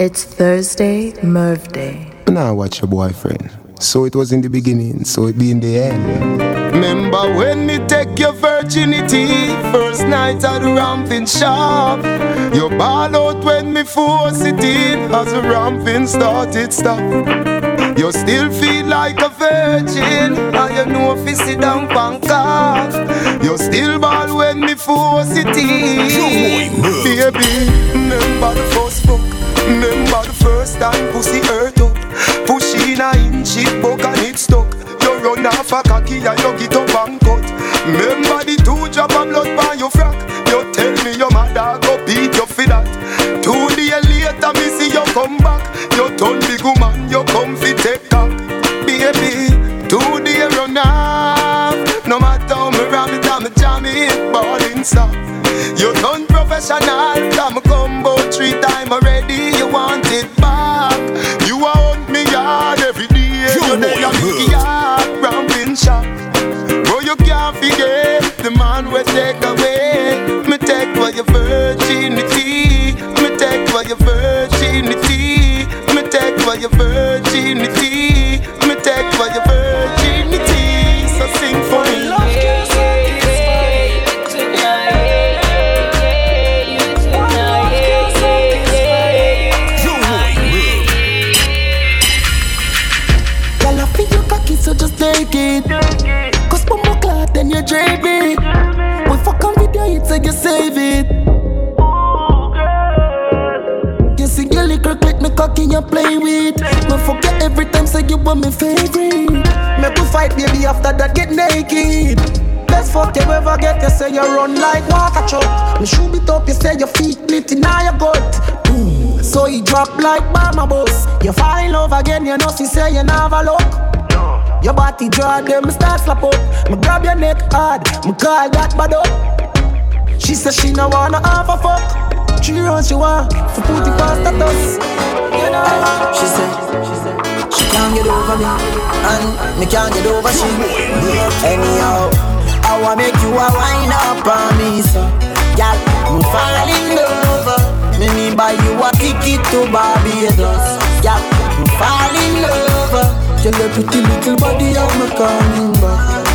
It's Thursday, Murve Day. Now watch your boyfriend. So it was in the beginning, so it be in the end. Remember when me take your virginity? First night at the ramping shop. You ball out when me force it in. As the ramping started stop. You still feel like a virgin. And you know if you sit down pancart You still ball when me force it in. Baby, remember the first fuck Remember the first time pussy hurt up. Push in a inch it broke and it stuck. You run off a cocky and you get up and cut. Remember the two drop of blood by your frack You tell me your mother go beat you for that. Two days later me see you come back. You turn big woman you come fi take cock. Baby, two days run off. No matter how me ram it and me jam it Ballin' stop You turn professional Come combo Me forget every time, say you were my favorite. Make we fight, baby, after that, get naked. Best fuck you ever get, you say you run like water truck. Me shoot it up, you say your feet lit in your gut. Boom. So he drop like mama boss. You fall in love again, you know, she say you never look. Your body draw them, start slap up. Me grab your neck hard, me call that bad up. She say she no wanna have a fuck. She runs, she want for put it past the dust. You know. She said, can't get over me, and me can't get over she. Anyhow, I wanna make you a wind up on me, so girl, me fall in love. Me me buy you a ticket to Barbados, girl, me fall in love. Your pretty little body, me coming back?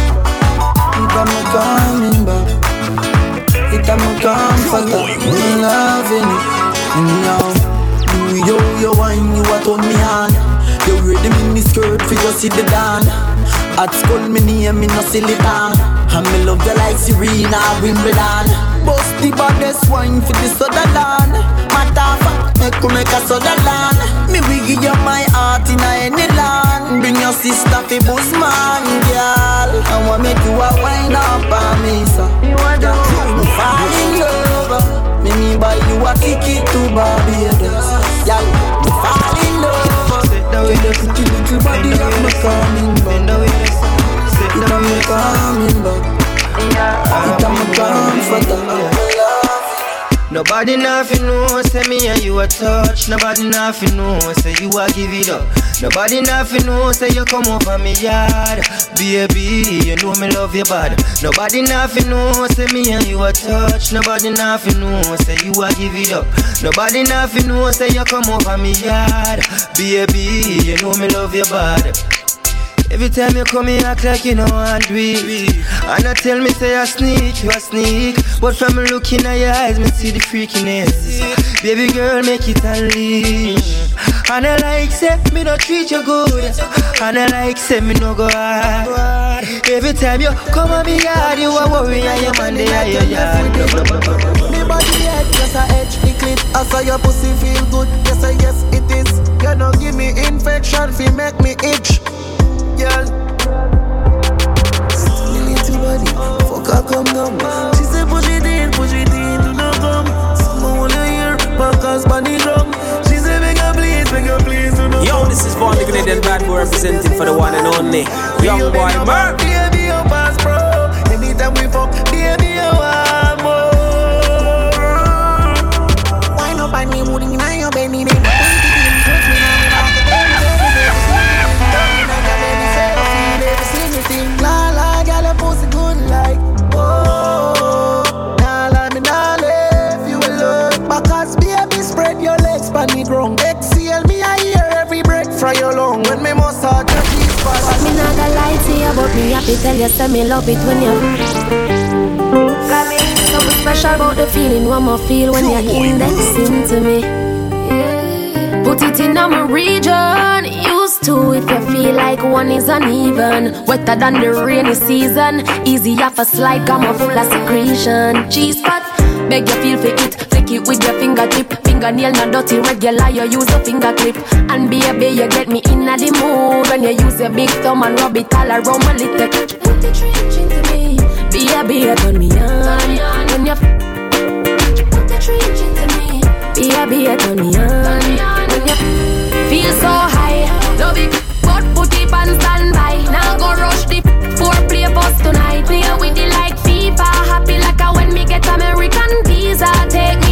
Me coming back, it a me comforter. Me loving it, anyhow. Do yo yo wine, you a turn me on. You ready me me skirt for you see the dawn. At school me name me no silly town. And me love you like Serena Wimbledon. Bust the baddest wine for the Sutherland. Matter of fact, make you make a Sutherland. Me will give you my heart in any land. Bring your sister fi boost man, girl. I want make you a wine up on me, so. Yeah. Me fall in love. Me me buy you a ticket to Barbados. Me fall With the pretty little body, I'm coming back. It a me coming back. It me. Nobody nothing know, say me and you a touch. Nobody nothing know, say you a give it up. Nobody nothing know, say you come over me yard. Baby, you know me love you bad. Nobody nothing know, say me and you a touch. Nobody nothing know, say you a give it up. Nobody nothing know, say you come over me yard. Baby, you know me love you bad. Every time you come here, act like you know I do it. And I tell me, say I sneak, you a sneak. But from looking at your eyes, me see the freakiness. Baby girl, make it unleash. And I like, say, me no treat you good. And I like, say, me no go hard. Every time you come on me yard, you a worry, and your man, they are your yard. Me body head, yes I edge the clit I saw your pussy feel good, yes I yes it is You know give me infection, fi make me itch Girl. Me little body, fuck her come down She say push it in, push it in, do not come Someone wanna hear, backers bunny drum She say make her please, make her please, do not Yo, this is Von the Canadian Bad Boy representing for the one and only Young Boy Murve. Baby, you pass bro. Anytime we fuck, baby, you want more. Wine up on me, mood lie to you, but me happy tell you, say me love it when you. Got me something special about the feeling one more feel when you're indexing to me. Yeah. Put it in my region. Used to if you feel like one is uneven. Wetter than the rainy season. Easy off a slide, come full of secretion. Cheese pot, beg you feel for it. Flick it with your fingertip. Fingernail not dirty, regular. You use a finger clip. And baby, you get me in the mood when you use your big thumb and rub it all around my little. Put the trench into me. Baby, you turn me on. When you put the trench into me. Baby, you turn me on. When you feel so high, love it. But put it on standby. Now go rush the foreplay bus tonight. Play with it like FIFA. Happy like a when me get American visa. Take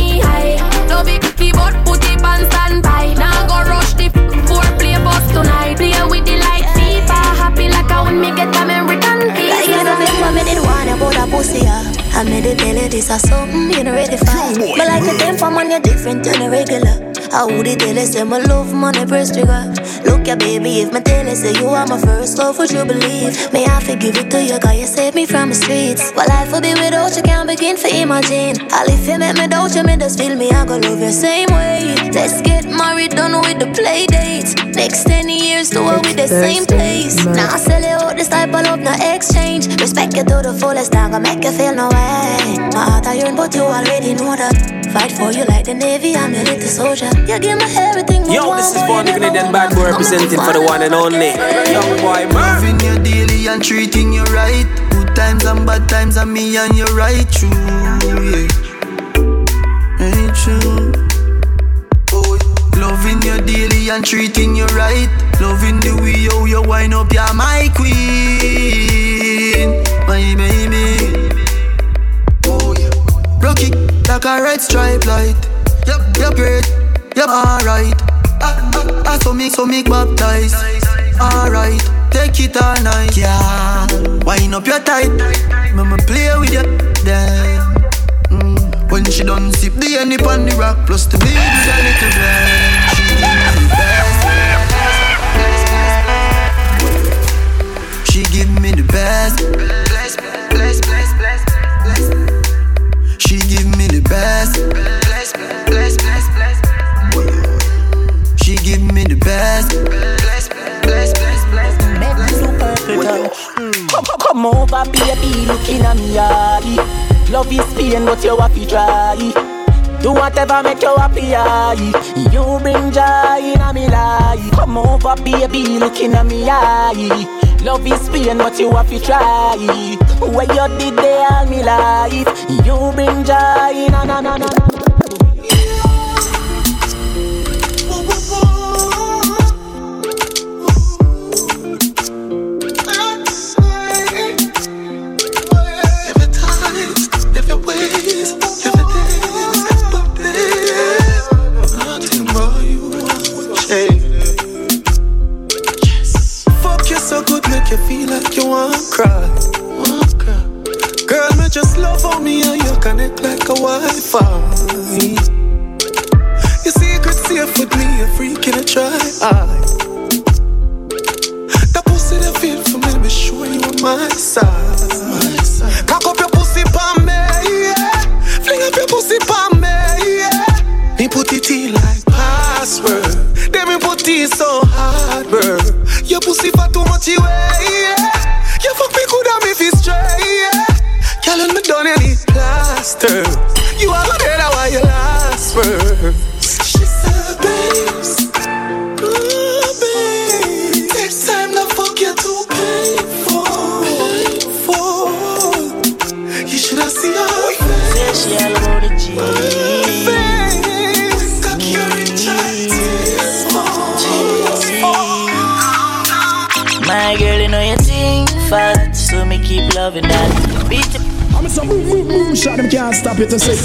But put it on standby. Now go rush the foreplay bus tonight. Play with it like FIFA. Happy like a when me get American visa. Like you remember me did want about a pussy, yeah. I made it tell you this is something you know ready for. But like a them from man, you're different than a regular. I would it tell you say my love money press trigger. Look ya baby, if my tell you say you are my first love, would you believe? May I forgive it to you, cause you saved me from the streets. Well, life will be without you, can't begin to imagine. All if you make me doubt you, me just feel me, I go love you same way. Let's get married, done with the play dates. Next 10 years, do it with the same place. Now I sell it out this type of love, no exchange. Respect you to the fullest, I'm gonna make you feel no way. My heart I yearn, but you already know that. Fight for you like the Navy, I'm your little soldier. You give me everything, Yo, want, this is boy, for the you never Canadian bad boy representing for the one and only friend. Young boy Murve. Loving you daily and treating you right. Good times and bad times and me and you right true. Yeah. Ain't true. Loving you daily and treating you right. Loving the way how you wind up, you're my queen. My baby. Oh yeah. Rock it like a red stripe light. Yep, you're great. Yep, alright. I, I, I saw me, so me baptized. Alright, take it all night, yeah. Wind up your tight. Mama play with you, then. Mm. When she done sip the honey on the rock, plus the baby's a little blind. Give me the best. Bless, bless, bless, bless, bless. She give me the best. Bless, bless, bless, bless. She give me the best. Bless, bless, bless, bless. Come, come, come over, baby, looking at me eye. Love is pain, but you have to try. Do whatever make you happy, aye. You bring joy in a me life. Come over, baby, looking at me eye. Love is pain, but you have to try. Where you did there all me life. You bring joy, na na na na a Wi-Fi. Your secret safe with me, a freak in a try. That pussy that feel for me, be sure you on my side. Cock up your pussy pa me, yeah. Fling up your pussy pa me, yeah. Me put it in like password. Then me put it so hard, bro. Your pussy for too much away, plaster. You are the head why you last word. She said, babes. Ooh, babe. Takes time to fuck you too painful. Painful. You should have seen her face. Say she all about the G. Face. Cock My girl, you know you think fat, so me keep loving that. Beat it. I'm some boom boom boom shot them can't stop it to say.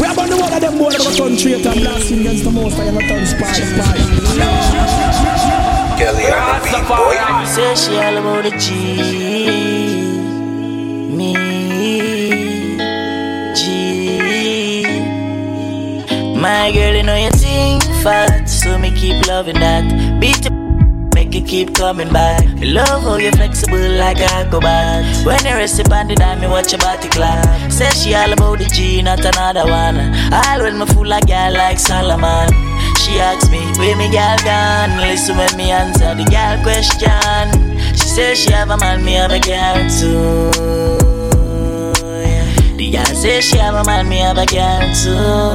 We have on the one of them boy that have a turn traitor and blasting against the most I ever turn spy spy. Kelly on the beat, boy. Say she all about the G. Me. G. My girl, you know you think fat, so me keep loving that. Beat the make keep coming back. I love how you're flexible like a acrobat. When you rest upon the dime, me watch your body clap. Say she all about the G, not another one. All when me fool like girl like Solomon. She asks me, where me girl gone? Listen when me answer the girl question. She says she have a man, me have a girl too. The girl says she have a man, me have a girl too.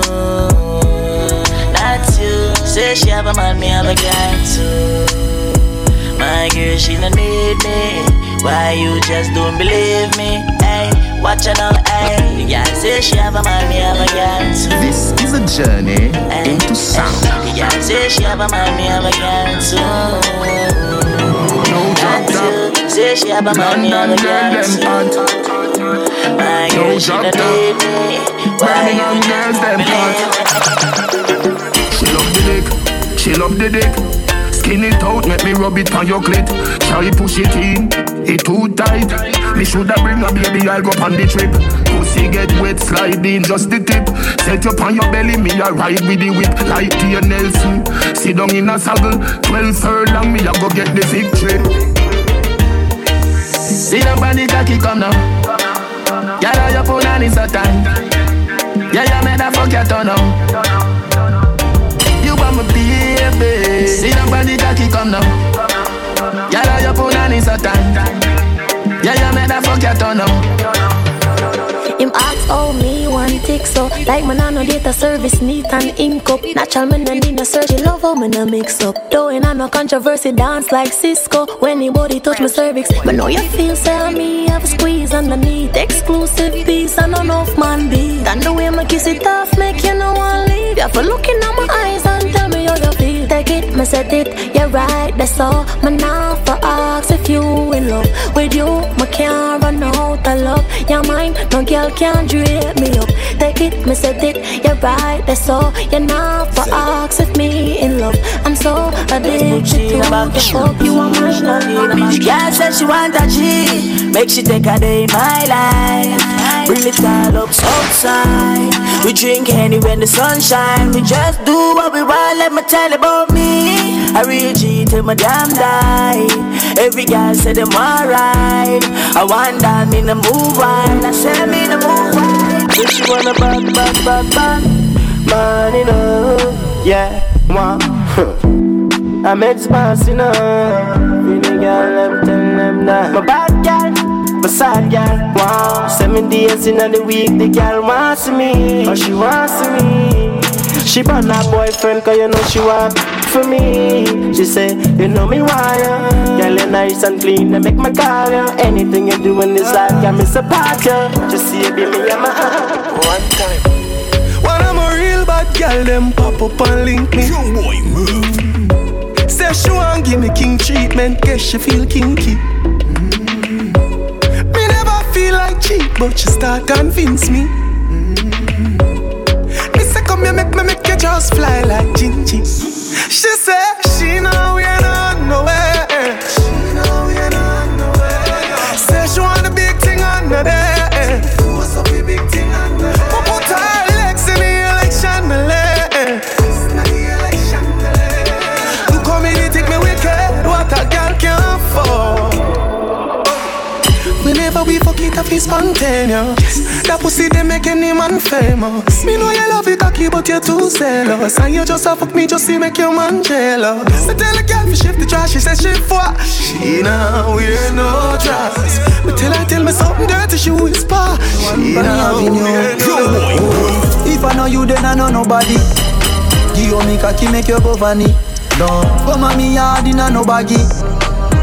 Not you. Say she have a man, me have a girl too. My girl, she no need me. Why you just don't believe me? Hey, watch her now, hey. Girl say she have a man, me have a girl too. This is a journey Ay, into sound. Girl say she have a man, me have a girl too. No drop top. Say she have a man, me have a girl too. My girl, she no need me. Why you just don't believe me? She love the dick, she love the dick. Skin it out, make me rub it on your clit. Try push it in, it too tight. Me shoulda bring a baby, I'll go on the trip. Pussy get wet, slide in just the tip. Set you on your belly, me a ride with the whip like Tia Nelson. Sit down in a saddle, twelve furlong, me a go get the victory. See the body cocky come now. Girl, how you put on is so tight. Yeah, you made that fuck your turn on. See the body cocky come now. Girl, how you put on is so tight. Yeah, you made that fuck your turn on. Him ask how me one take so Like man I no data service neat and ink up. Natural man no need no search. He love how me no mix up. Though in a no controversy dance like Cisco. When anybody touch my cervix But know you feel say me have a squeeze underneath Exclusive piece and enough man beat And the way me kiss it off make you no one leave. You for looking at my eyes and tell me how you feel Take it, me set it, you're right, that's all. Man not for ask if you in love With you, me can't run out of love. Your mind, no girl can't drape me up. Take it, me set it, you're right, that's all. You're not for ask if me in love. I'm so addicted to the fuck you. are mine Girl said she want a G. Make she take a day in my life. Bring it all up outside We drink any when the sun shine. We just do what we want. Let me tell you about me. I real G till my damn die. Every girl say them alright I want that me the move on. I say me the move on. If she wanna back, back, back, back money no, Yeah, one I met spicy now Feeling girl, them tell them that. My bad girl, my sad girl Wow, seven days in the week The girl wants me, oh she wants me. She brought her boyfriend cause you know she want for me. She say, you know me why ya Girl, you nice and clean, they make my call ya. Anything you do in this life, got me support ya. Just see it, be me and my One time. When I'm a real bad girl, them pop up and link me. Young boy, move. Say she want give me king treatment, guess she feel kinky. Cheap, but she start convince me. Mm. Me say come here, make me make you just fly like Gingy. Spontaneous. That pussy they make any man famous. Me know you love it cocky, but you're too zealous. And you just a fuck me just to make your man jealous. I tell a girl to shift the trash, she says shift what? She now wear no dress. But tell her tell me something dirty, she whisper. She now wear no If I know you, then I know nobody. Give me cocky, make you go funny. Don't come on me yard in a no baggy.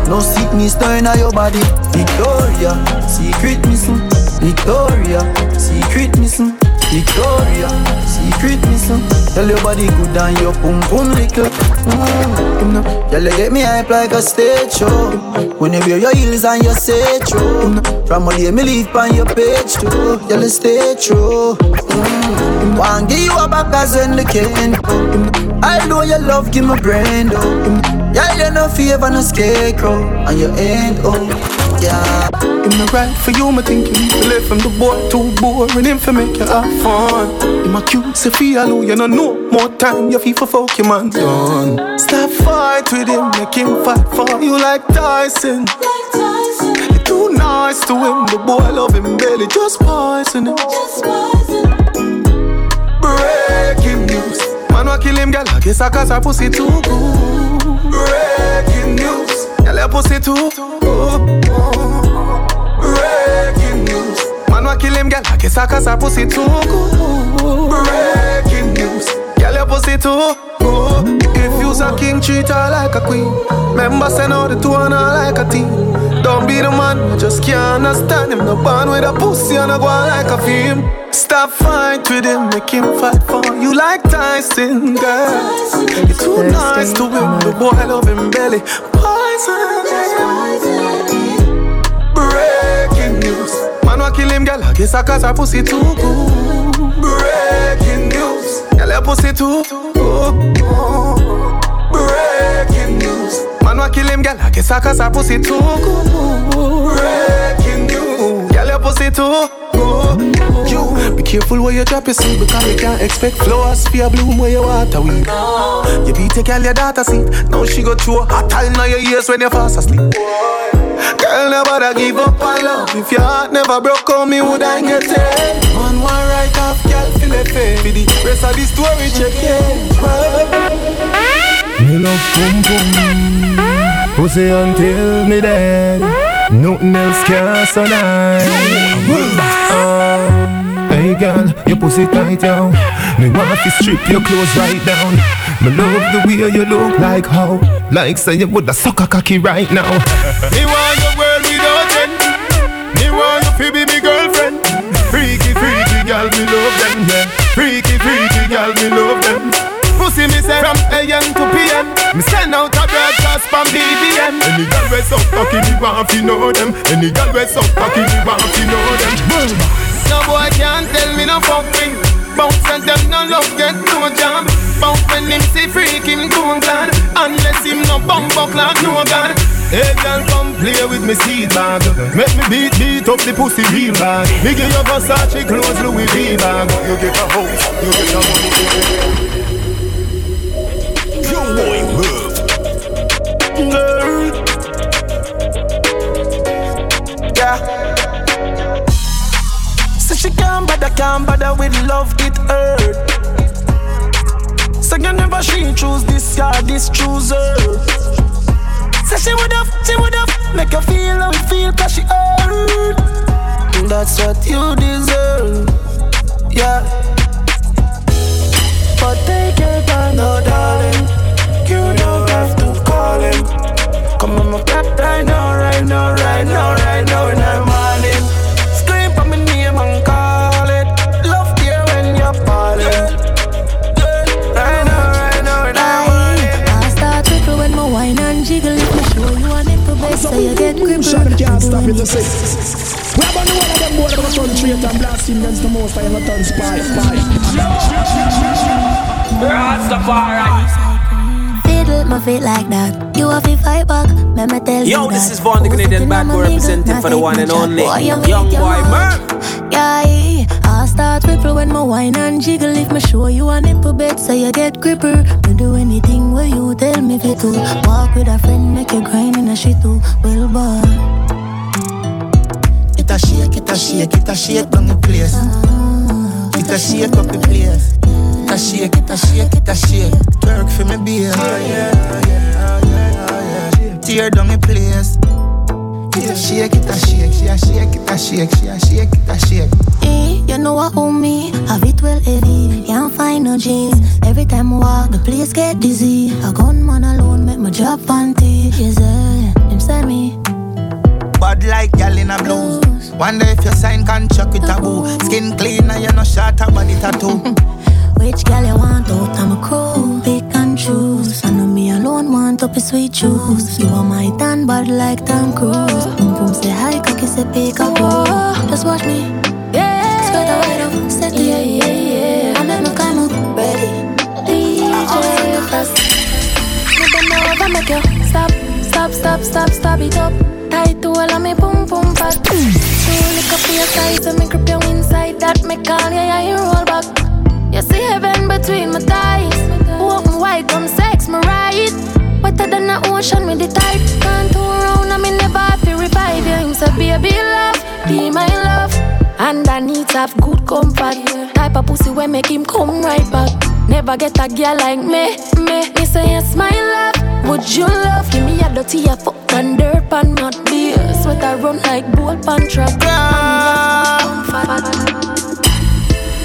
No sickness no in your body. Victoria, secret missing. Victoria, secret missing. Victoria, secret missing. Tell your body good and your pum pum little. Mm. mm, mm. Girl, you get me hype like a stage show. When you wear your heels and you say true. From a day me leave on your page too. Girl, you stay true. Mm. mm. One give you a back as when the can. I know your love give me brain though. Girl, you no favor no scarecrow, and you ain't oh yeah. Him no right for you, me think you left him the boy too boring. Him for make you have fun. Him a cute, say feel you no know more time. You feel for fuck your man done. Stop fight with him, make him fight for you like Tyson. Like Tyson. You're too nice to him, the boy love him belly, just poison him. Just poison. Breaking news. Man, wa kill him, girl. I guess I cause her pussy too good. Breaking news. Girl, your pussy too good. Breaking news. Man, wa kill him, girl. I guess I cause her pussy too. Breaking news. Girl, your pussy too good. If you's a king, treat her like a queen. Remember, send out the two on her like a team. Don't be the man, I just can't understand him. No born with a pussy and I go like a film. Stop fight with him, make him fight for you like Tyson, girl. You're too nice to him, the boy love him belly. Poison. Breaking news. Man, wa kill him, girl. I guess I cause her pussy too good. Breaking news. Girl, your pussy too good. Man, wa kill him, girl. I guess I cause her pussy too good. Breaking news. Girl, your pussy too good. You be careful where you drop your seed because you can't expect flowers for your bloom where you water weed. You beat take all your daughter seat. Now she go through a time now your ears when you fast asleep. Girl, never give up on love. If your heart never broke, on me would I get it? On one right off, girl, feel it. For the rest of the story, check it. Me love boom boom Pussy until me dead Nothing else can survive oh, Hey girl, your pussy tight down Me want to strip your clothes right down Me love the way you look like how Like say you woulda suck a cocky right now Me want your world without end. Me want you to be me girlfriend. Freaky, freaky girl, me love them, yeah. Freaky, freaky girl, me love them. Pussy me say from AM to PM. Me send out a from BBM. Any girl we suck cocky, me want fi know them. Any girl we suck cocky, me want fi know them. No boy can't tell me no fuck me. Bounce and them no love get no jam. Bounce when him see freak him too glad. Unless him no bump up like no god. Hey girl, come play with me seed bag. Make me beat beat up the pussy real bad. Me give you Versace clothes, Louis V bag. You get a house, you get a money. Yeah. So she can't bother, can't bother with love, it hurt. So you never she choose this guy, this chooser. her. So she would have, she would have make you feel how it feel, cause she hurt. That's what you deserve. Yeah. But take your time, no darling. To say. We have on one of them boy that turn traitor and blasting against the most I ever turn spy, spy. Fiddle my feet like that. You have to fight back. Let me tell Yo, that. this is Von the Canadian bad boy representing for the one and only Young Boy Murve. Yeah, I start ripple when my wine and jiggle. If me show you a nipple bed, so you get gripper. Me do anything where you tell me fit to. Walk with a friend, make you grind in a shit too. Well, boy. A shake, it a shake, it a shake down the place. It a shake up the place. It a shake, it a shake, it a shake. Twerk for me beer. Tear down the place. It a shake, it a shake, she a shake, it a shake, she a shake, it a shake. Eh, you know what own me? Have it well heavy, can't find no jeans. Every time I walk, the place get dizzy. A gunman alone make my job panty. Yes, eh, him say me. Bad like gal in a blues. Wonder if you sign can contract with a boo. Skin clean and you no short a body tattoo. Which girl you want out? I'm a crew, pick and choose. I know me alone want up a sweet juice. You are my tan bad like Tom Cruise. Boom boom say hi, cocky say pick up. Oh, just watch me. Yeah, skirt away up, set yeah, yeah, yeah. I make me come up ready. DJ fast. You bend over, make you stop, stop, stop, stop, it up. Tight to all of me pum pum fat. True lick up your size and me grip you inside. That me call you, yeah, you roll back. You see heaven between my thighs. Open wide, come sex me right. Wetter than the ocean with the tide. Can't turn around, in the bar to revive you. Him say, baby love, be my love. And I need to have good comfort. Type of pussy where make him come right back. Never get a girl like me, me. Me say yes, my love. Would you love? Give me a dirty a fuck and dirt and not beer. Sweat I run like bull pan track.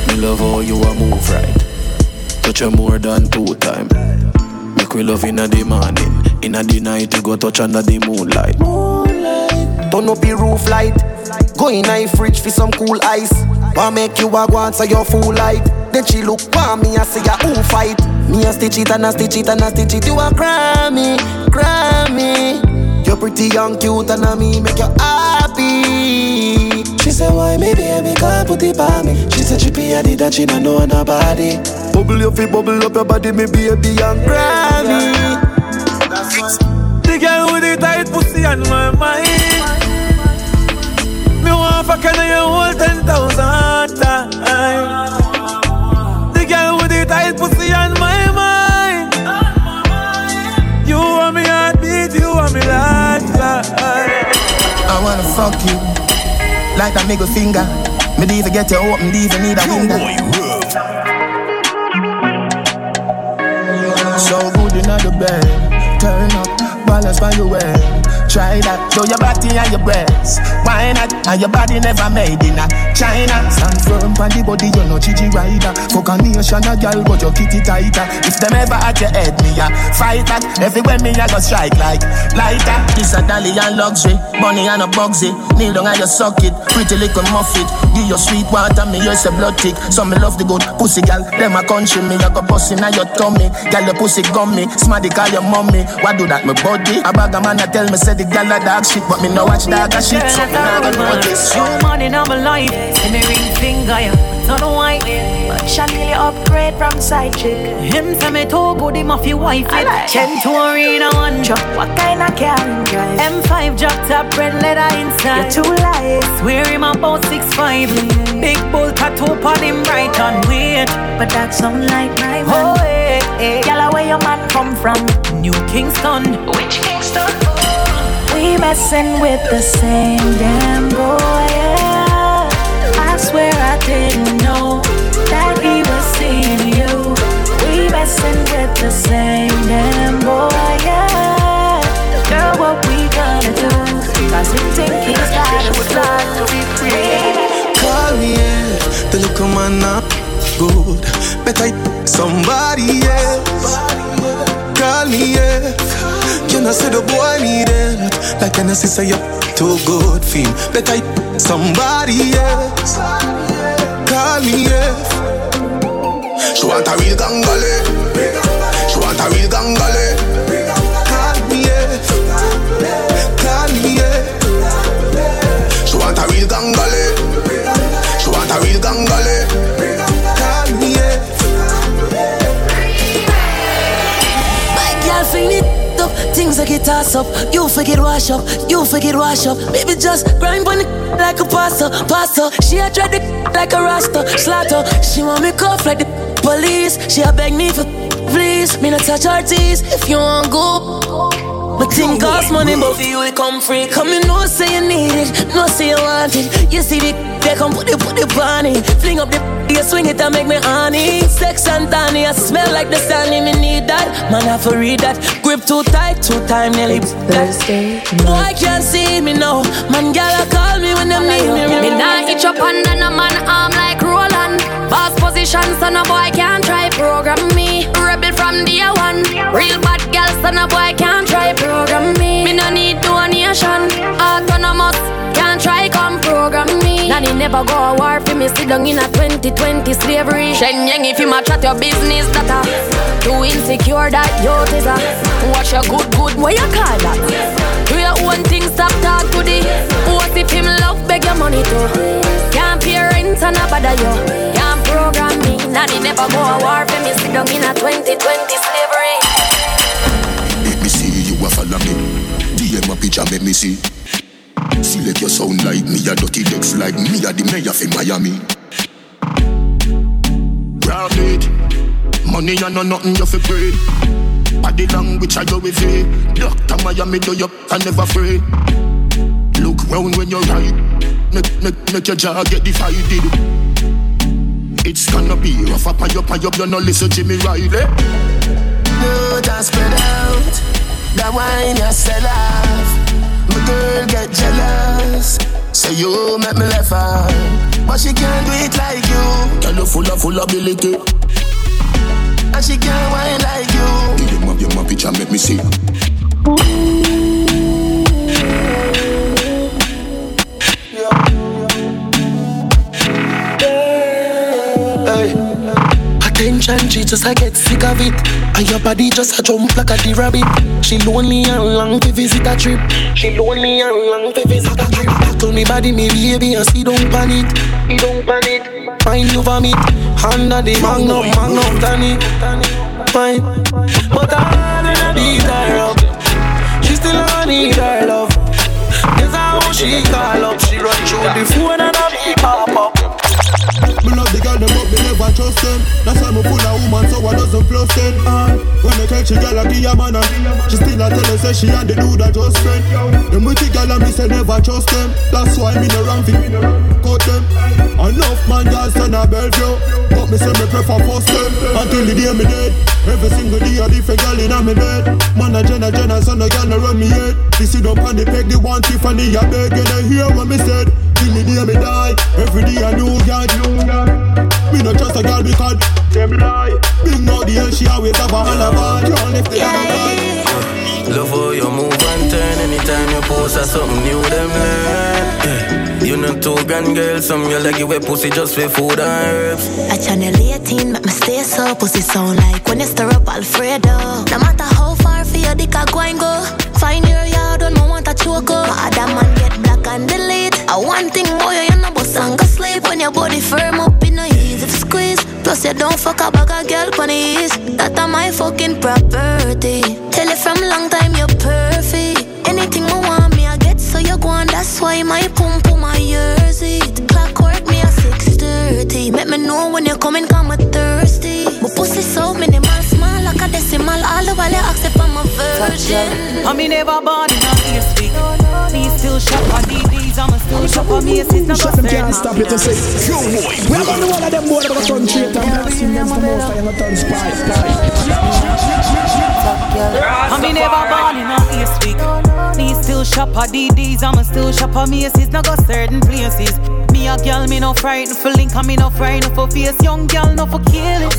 Me love how you a move right. Touch you more than two time. Make we love inna the morning. Inna the night you go touch under the moonlight. Turn up the roof light. Go in a fridge for some cool ice. Wanna make you a go answer your full light. Then she look for me and say, stitch it and a stitch it and a stitch it. You a Grammy, Grammy. You're pretty young, cute and a me make you happy. She said, why me baby can't put it by me? She said, she be a that she don't know nobody. Bubble your feet, bubble up your body, me baby young Grammy. The girl with the tight pussy on my mind. Me want fuck her you hold ten thousand like that middle finger. Me even get you open, even need a window. So good in the bed, turn up, balance by your way. Try that, show your body and your breasts. Why not? And your body never made in a China. Stand firm on the body, you're no Gigi rider. Fuck a nation, a girl, but your kitty tighter. If them ever at your head, me a fight back. Everywhere me a go strike like lighter. This a dolly and luxury, money and a bugsy. Kneel down and you suck it, pretty little muffet. Give your sweet water, me use a blood tick. Some me love the good pussy gal, them a country me. I go bust in your tummy, gal your pussy gummy. Smarty call your mommy, why do that my body? A bag of man a tell me say the gal a dog shit, but me no watch dog a shit. So me nah go know this. You money in my life, and the ring finger, you don't know why. But Chanel upgrade from side chick. Him say me too good, him off your wife. It ten to arena one drop. What kind of car him drive? M5 drop top red leather inside. You too light. Swear him about six five. Big bull tattoo on him right on weird. But that sound like my man. Oh, eh, hey, hey. Yalla, where your man come from? New Kingston. Which Kingston? We messing with the same damn boy. Yeah. I swear I didn't know that he was seeing you. We messing with the same damn boy. Yeah. Girl, what we gonna do? Cause we think he's got a start to be free. Call me. The look of man not good. Better somebody else. Me, yeah. Can I say the boy need it? Like I say you're too good for him? Better somebody else. Call me, yeah. She want a real gangale. She want a real gangale. Call me, yeah. Call me, yeah. She want a real gangale. Toss up. You forget wash up, you forget wash up. Baby just grind on it like a pasta, pasta. She a dread it like a rasta, slaughter. She want me cuff like the police. She a beg me for please. Me not touch her teeth if you want go. But thing cost money, but for you it come free. Come in, no say you need it, no say you want it. You see the they come put it, put it on it. Fling up the you swing it and make me honey. Sex and tani, I smell like the sun. Me need that, man I for read that. Grip too tight, too time nearly. Thursday Boy can't see me now. Man, gal call me when them need me. Me nah itch up under no man arm like Roland. Boss position, so no boy can't try program me. Rebel from day one. Real bad girl, so no boy can't try program me. Never go a war for me. Sit down in a 2020 slavery. Shenyang if you ma chat your business, that a too insecure that you is a. Watch your good good, what you call that? Do your own thing, stop talk to the. What if him love beg your money too? Can't pay rent and a bother you. Can't program me. Nanny never go a war for me. Sit down in a 2020 slavery. Me see you a follow me. DM up picture make me see. Select your sound like me, a dirty decks like me, a the mayor from Miami. Grab it, money and no nothing you fi pray. Body language I go with it. Doctor Miami do you I never afraid. Look round when you're right. Make, make, make your jaw get divided. It's gonna be rough up and up and up. You no listen Jimmy Riley. No, just spread out. That wine you sell off. My girl get jealous. Say you make me laugh out. But she can't do it like you. Girl, you full of full ability. And she can't wine like you. Give them up your picture, make me see. Hey. Attention, she just I get sick of it. And your body just a jump like a the rabbit. She lonely and long to visit a trip. She lonely and long to visit a trip. Tell me body, me baby, and see don't panic. You don't panic. Find you vomit. Under the magnum, magnum, Danny. Fine. But I don't need her up. She still I need her love. Guess how she call up. She run through the phone and I be pop up. Me love the girl them but me never trust them. That's why me full of woman so I doesn't plus them. Uh, When I catch a girl I give a man She still a tell her say she and the dude are just friend Them the girl and me say never trust them. That's why me no run fi cut them Enough man girls turn a Bellevue. But me say me prefer first them Until the day me dead. Every single day a different girl in me bed. Man a Jenna Jenna son a girl no run me head. This sit up on the peg the one Tiffany a beg. And I hear what me said. Till the day me die. Every day a new girl New girl me no trust a girl because them lie. Big no deal, she always have a alibi. Can't lift the other Love how you move and turn anytime you post or something new them learn. Yeah. You know two gun girl, some you like you wear pussy just for food and herbs. A channel 18, make me stay so pussy sound like when you stir up Alfredo. No matter how far for your dick I go and go. Find your yard I want a choke up. My other man get black and delete. I one thing boy, you know bust and go sleep when your body firm up in no easy to squeeze. Plus you don't fuck a bag of girl on ease. That a my fucking property. Tell you from long time you're perfect. Anything I why my pum pum my years it. Clockwork me at 6:30. Make me know when you're coming, come with thirsty. My pussy so minimal, small like a decimal. All the while you ask if I'm a virgin. I me never born in a place week. Me still shop on DDs, I'm a still shop on Macy's. Not Shut them can't stop it to say We are gonna one of them boy that gonna turn traitor And that's him against the most I gonna turn spy I me never born in a place week. Still shop at DDs, I'ma still shop at Macy's. Now go certain places. Me a girl, me no frightened for link, and me no frightened for face. Young girl, no for kill it.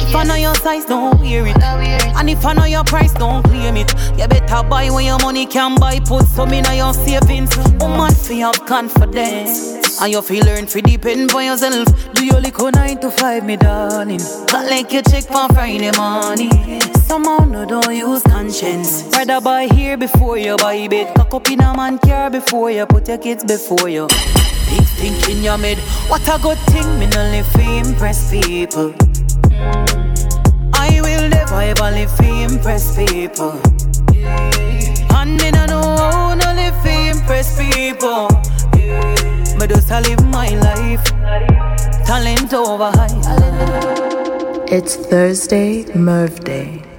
If I know your size, don't wear it. And if I know your price, don't claim it. You better buy when your money can buy. Put some in your savings. Woman, feel confidence. And you feel learn to depend for yourself. Do your little nine to five, me darling. But like you check for Friday morning. Somehow no don't use conscience. Rather buy here before you buy bed. Cock up in a man car before you put your kids before you. Big think in your mid. What a good thing, me no live impress people. I will never ever live to impress people. And me no know how no live impress people. Me just live my life. Talent over high. It's Thursday, Murve Day.